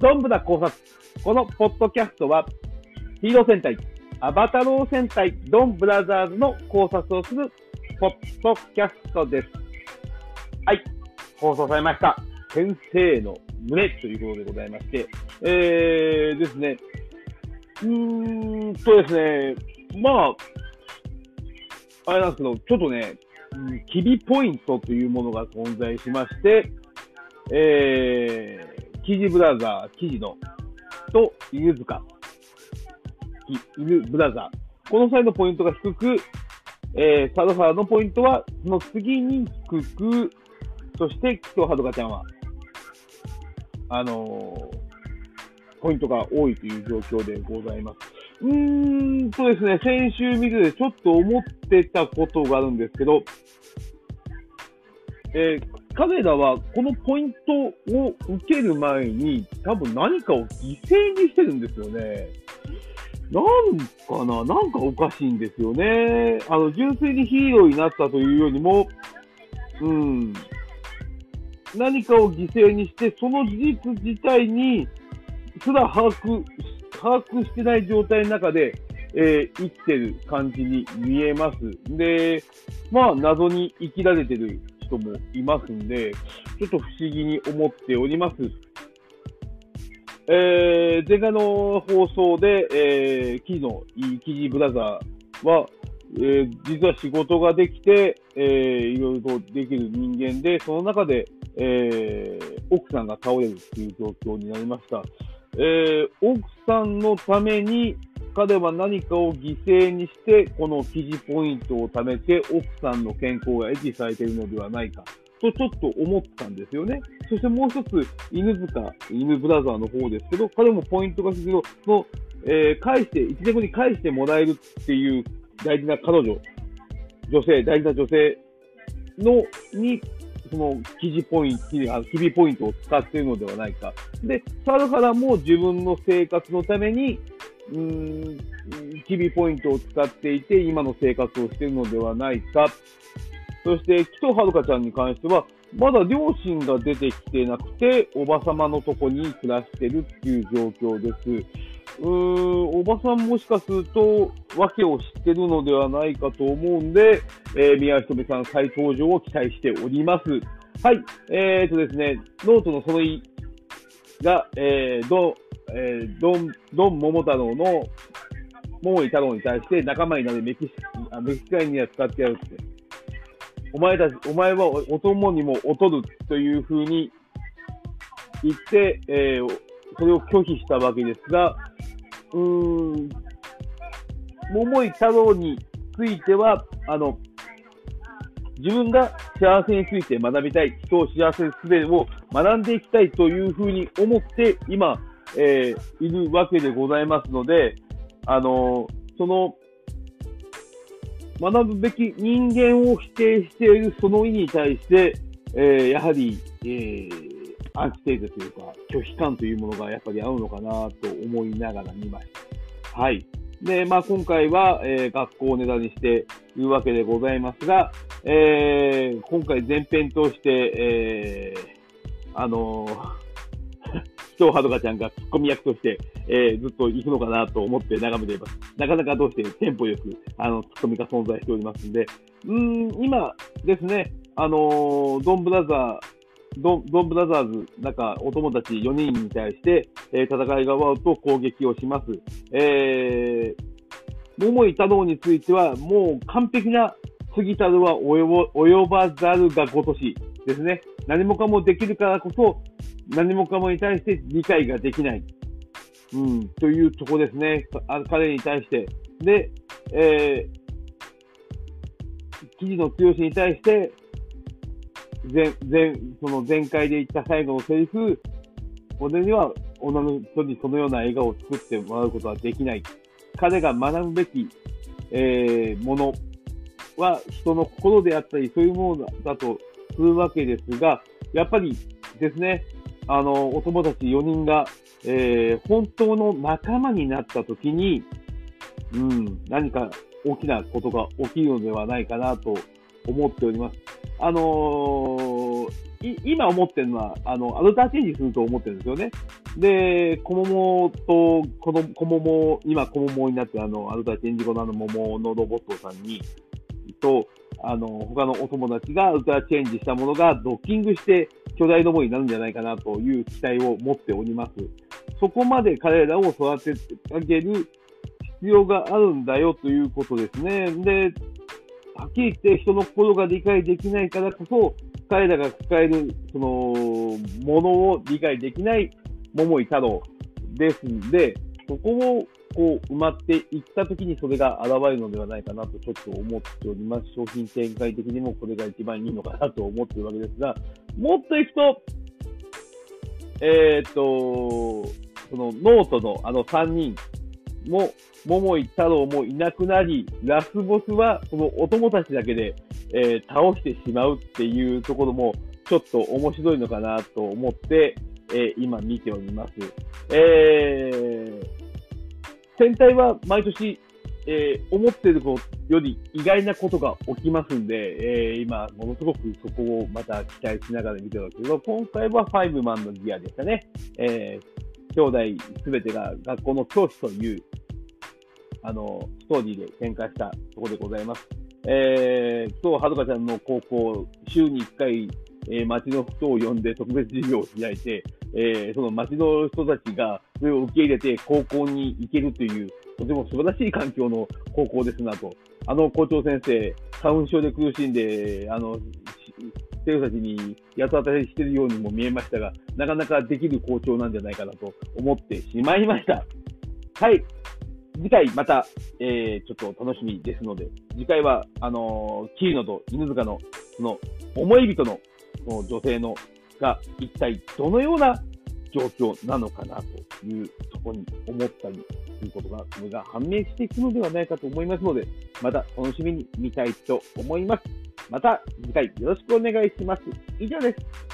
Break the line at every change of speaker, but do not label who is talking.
どんぶら考察。このポッドキャストは、ヒーロー戦隊、アバタロー戦隊、ドンブラザーズの考察をするポッドキャストです。はい。放送されました。先生の胸ということでございまして、えーですね、うーんとですね、まあ、あれなんですけど、ちょっとね、キビポイントというものが存在しまして、えー、キジブラザー、キジの、と、犬塚、犬ブラザー。この際のポイントが低く、えー、サルファーのポイントは、その次に低く、そして、キトハドカちゃんは、あのー、ポイントが多いという状況でございます。うーんとですね、先週見ててちょっと思ってたことがあるんですけど、えー、彼らはこのポイントを受ける前に多分何かを犠牲にしてるんですよね。なんかな？なんかおかしいんですよね。あの、純粋にヒーローになったというよりも、うん、何かを犠牲にして、その事実自体にすら把握、把握してない状態の中で、えー、生きてる感じに見えます。で、まあ、謎に生きられてる人もいますんで、ちょっと不思議に思っております。えー、前回の放送で、えー、記事の、記事ブラザーは、えー、実は仕事ができて、えー、いろいろとできる人間で、その中で、えー、奥さんが倒れるという状況になりました。えー、奥さんのために彼は何かを犠牲にして、この記事ポイントを貯めて、奥さんの健康が維持されているのではないか、とちょっと思ったんですよね。そしてもう一つ、犬塚、犬ブラザーの方ですけど、彼もポイントが必要の、えー、返して、1年後に返してもらえるっていう大事な彼女、女性、大事な女性の、にその記事ポイント、記事ポイントを使っているのではないか。で、サルハラも自分の生活のために、うん、キビポイントを使っていて、今の生活をしているのではないか。そして、紀藤遥ちゃんに関しては、まだ両親が出てきてなくて、おばさまのとこに暮らしてるっていう状況です。うーん、おばさんもしかすると、訳を知ってるのではないかと思うんで、えー、宮ひとさん再登場を期待しております。はい、えーとですね、ノートのそのいが、えー、ど、えー、ドン、ドン桃太郎の桃井太郎に対して仲間になるメキシメキシカンには使ってやるって。お前たち、お前はお供にも劣るというふうに言って、えー、それを拒否したわけですが、うーん、桃井太郎については、あの、自分が幸せについて学びたい、人を幸せにするを学んでいきたいというふうに思って、今、えー、いるわけでございますので、あのその、学ぶべき人間を否定しているその意に対して、えー、やはり、えー、アンチテーゼというか、拒否感というものがやっぱり合うのかなと思いながら見ました。はい。で、まあ、今回は、えー、学校をネタにしているわけでございますが、えー、今回前編として、えー、あのー今日はるかちゃんがツッコミ役として、えー、ずっと行くのかなと思って眺めています。なかなかどうしてテンポよく、あの、ツッコミが存在しておりますんで、うん、今ですね、あのー、ドンブラザー、ドンドンブラザーズ、なんかお友達4人に対して、えー、戦いが終わると攻撃をします。えー、桃井太郎については、もう完璧な杉たるは及ばざるがごとしですね。何もかもできるからこそ、何もかもに対して理解ができない。うん、というとこですね。彼に対して。で、えー、記事の強しに対して、前、前、その前回で言った最後のセリフ、俺には女の人にそのような笑顔を作ってもらうことはできない。彼が学ぶべき、えー、ものは人の心であったり、そういうものだとするわけですが、やっぱりですね、あの、お友達4人が、えー、本当の仲間になった時に、うん、何か大きなことが起きるのではないかなと思っております。あのー、今思ってるのは、あの、アルターチェンジすると思ってるんですよね。で、小桃と、この小桃、今小桃になってあの、アルターチェンジ後のあの桃のロボットさんに、と、あの、他のお友達がアルタチェンジしたものがドッキングして巨大ロボになるんじゃないかなという期待を持っております。そこまで彼らを育ててあげる必要があるんだよということですね。で、はっきり言って人の心が理解できないからこそ、彼らが抱える、その、ものを理解できない桃井太郎ですんで、そこをこう埋まっていったときにそれが現れるのではないかなとちょっと思っております。商品展開的にもこれが一番いいのかなと思っているわけですが、もっといくと、えー、っと、そのノートのあの3人も、桃井太郎もいなくなり、ラスボスはそのお友達だけで、えー、倒してしまうっていうところも、ちょっと面白いのかなと思って、えー、今見ております。えー、戦隊は毎年、えー、思ってるより意外なことが起きますんで、えー、今、ものすごくそこをまた期待しながら見てるわけですけど、今回はファイブマンのギアでしたね。えー、兄弟すべてが学校の教師という、あの、ストーリーで展開したところでございます。えー、今日、はるかちゃんの高校、週に1回、えー、町の人を呼んで特別授業を開いて、えー、その町の人たちがそれを受け入れて高校に行けるという、とても素晴らしい環境の高校ですなと。あの校長先生、花粉症で苦しんで、あの、生徒たちに八つ当たりしているようにも見えましたが、なかなかできる校長なんじゃないかなと思ってしまいました。はい。次回また、えー、ちょっと楽しみですので、次回は、あのー、キーノと犬塚の、その、思い人の、その女性のが一体どのような状況なのかなというところに思ったりということが、それが判明していくのではないかと思いますので、また楽しみに見たいと思います。また次回よろしくお願いします。以上です。